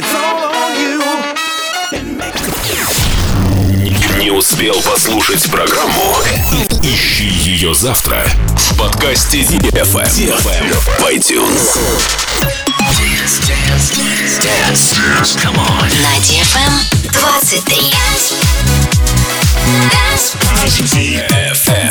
It's all on you. Не успел послушать программу? Ищи ее завтра в подкасте DFM в iTunes. На DFM 23. DFM.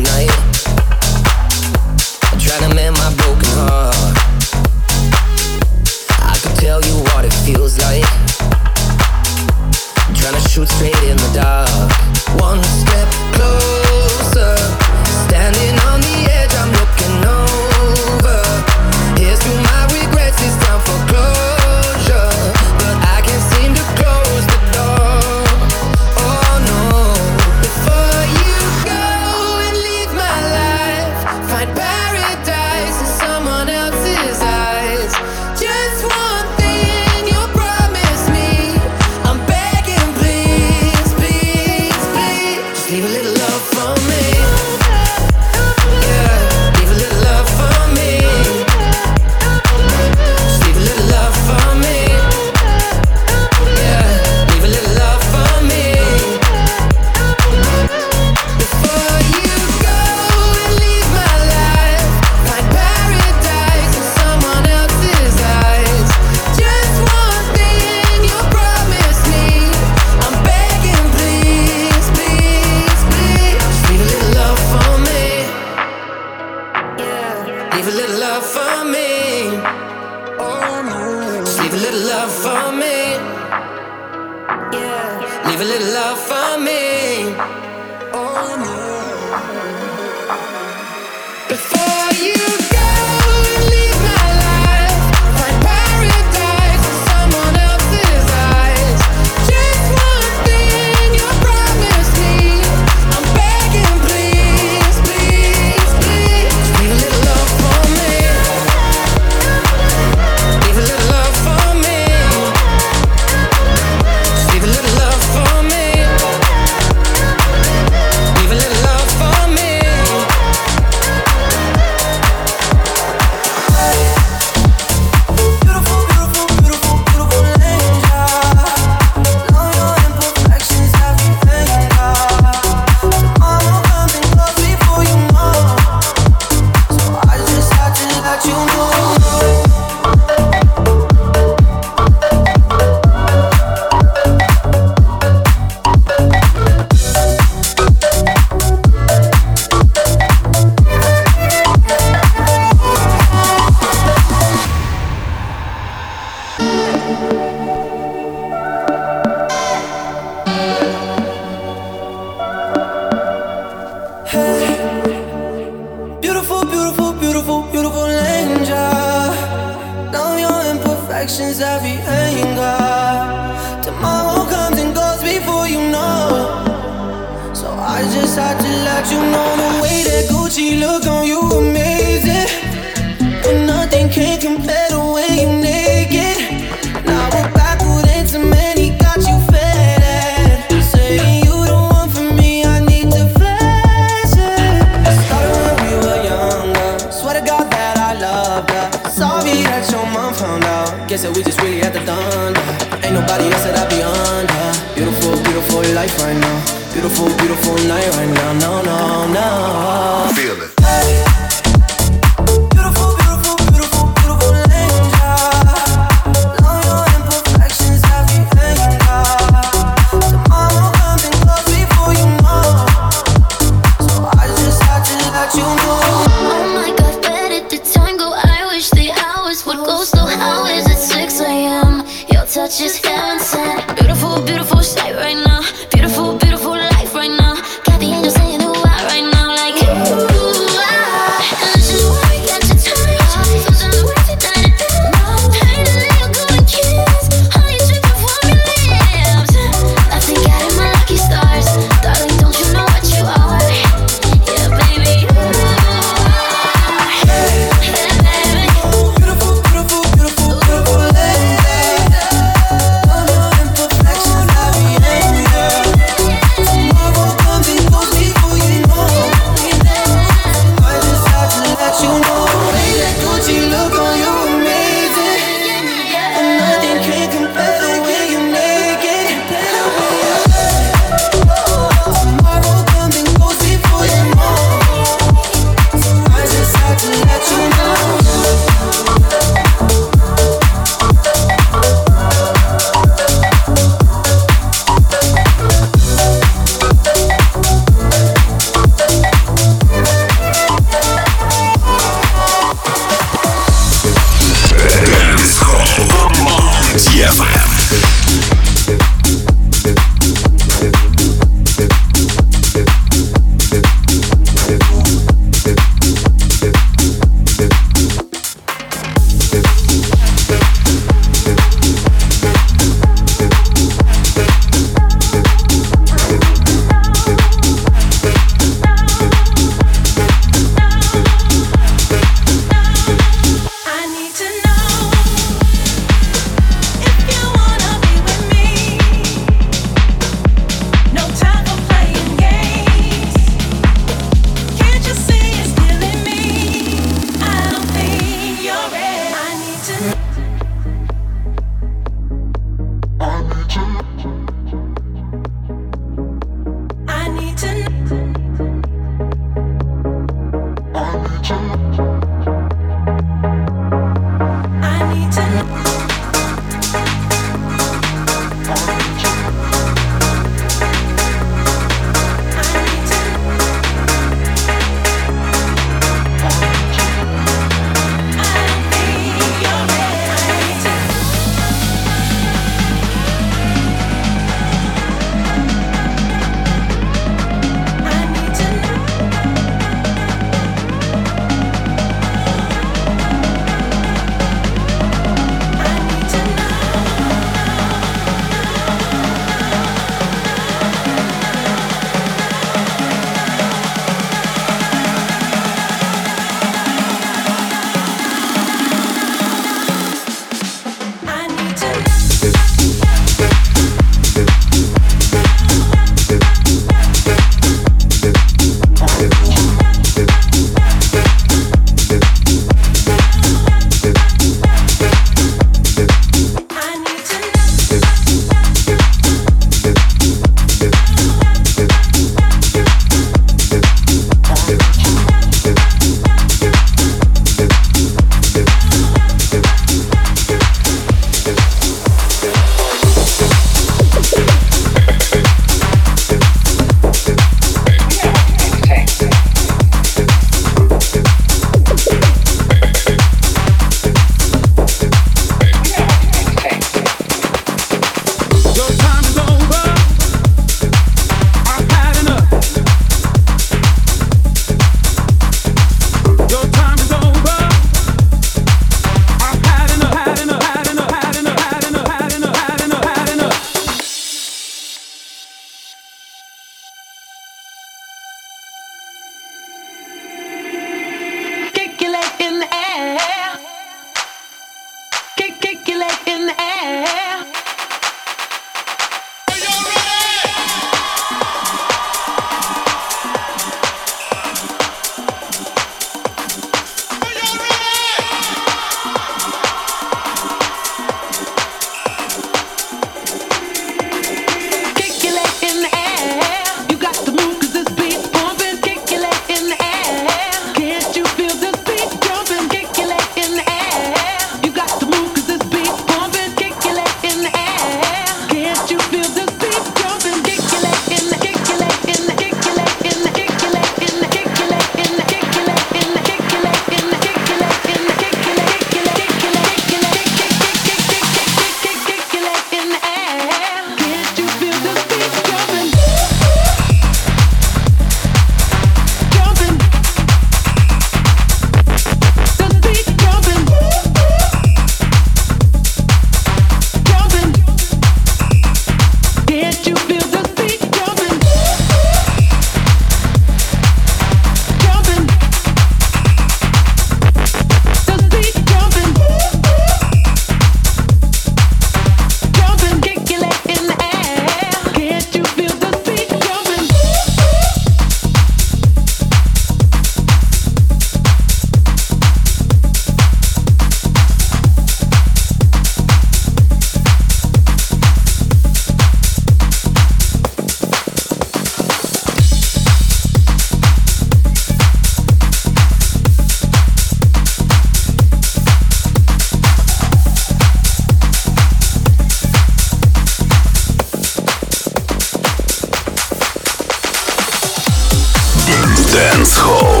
Dance Hall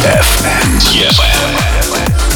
FM.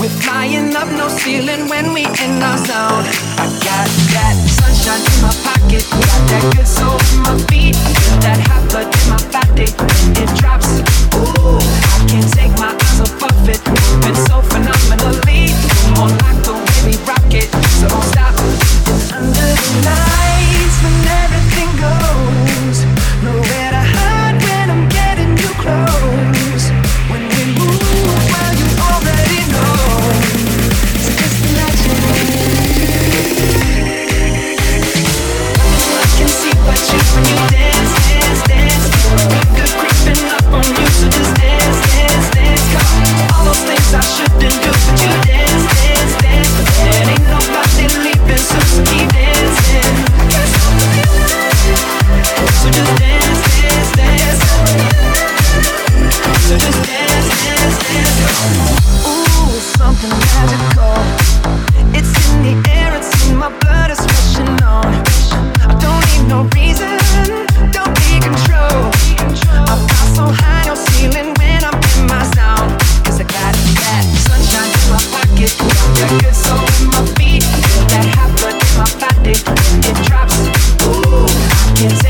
We're flying up no ceiling when we in our zone. I got that sunshine in my pocket, got that good soul in my feet, that hot blood in my body. It drops, ooh, I can't take my eyes off of it. Been so phenomenally on like the way we rock it, so don't stop. Under the lights when everything goes. Can't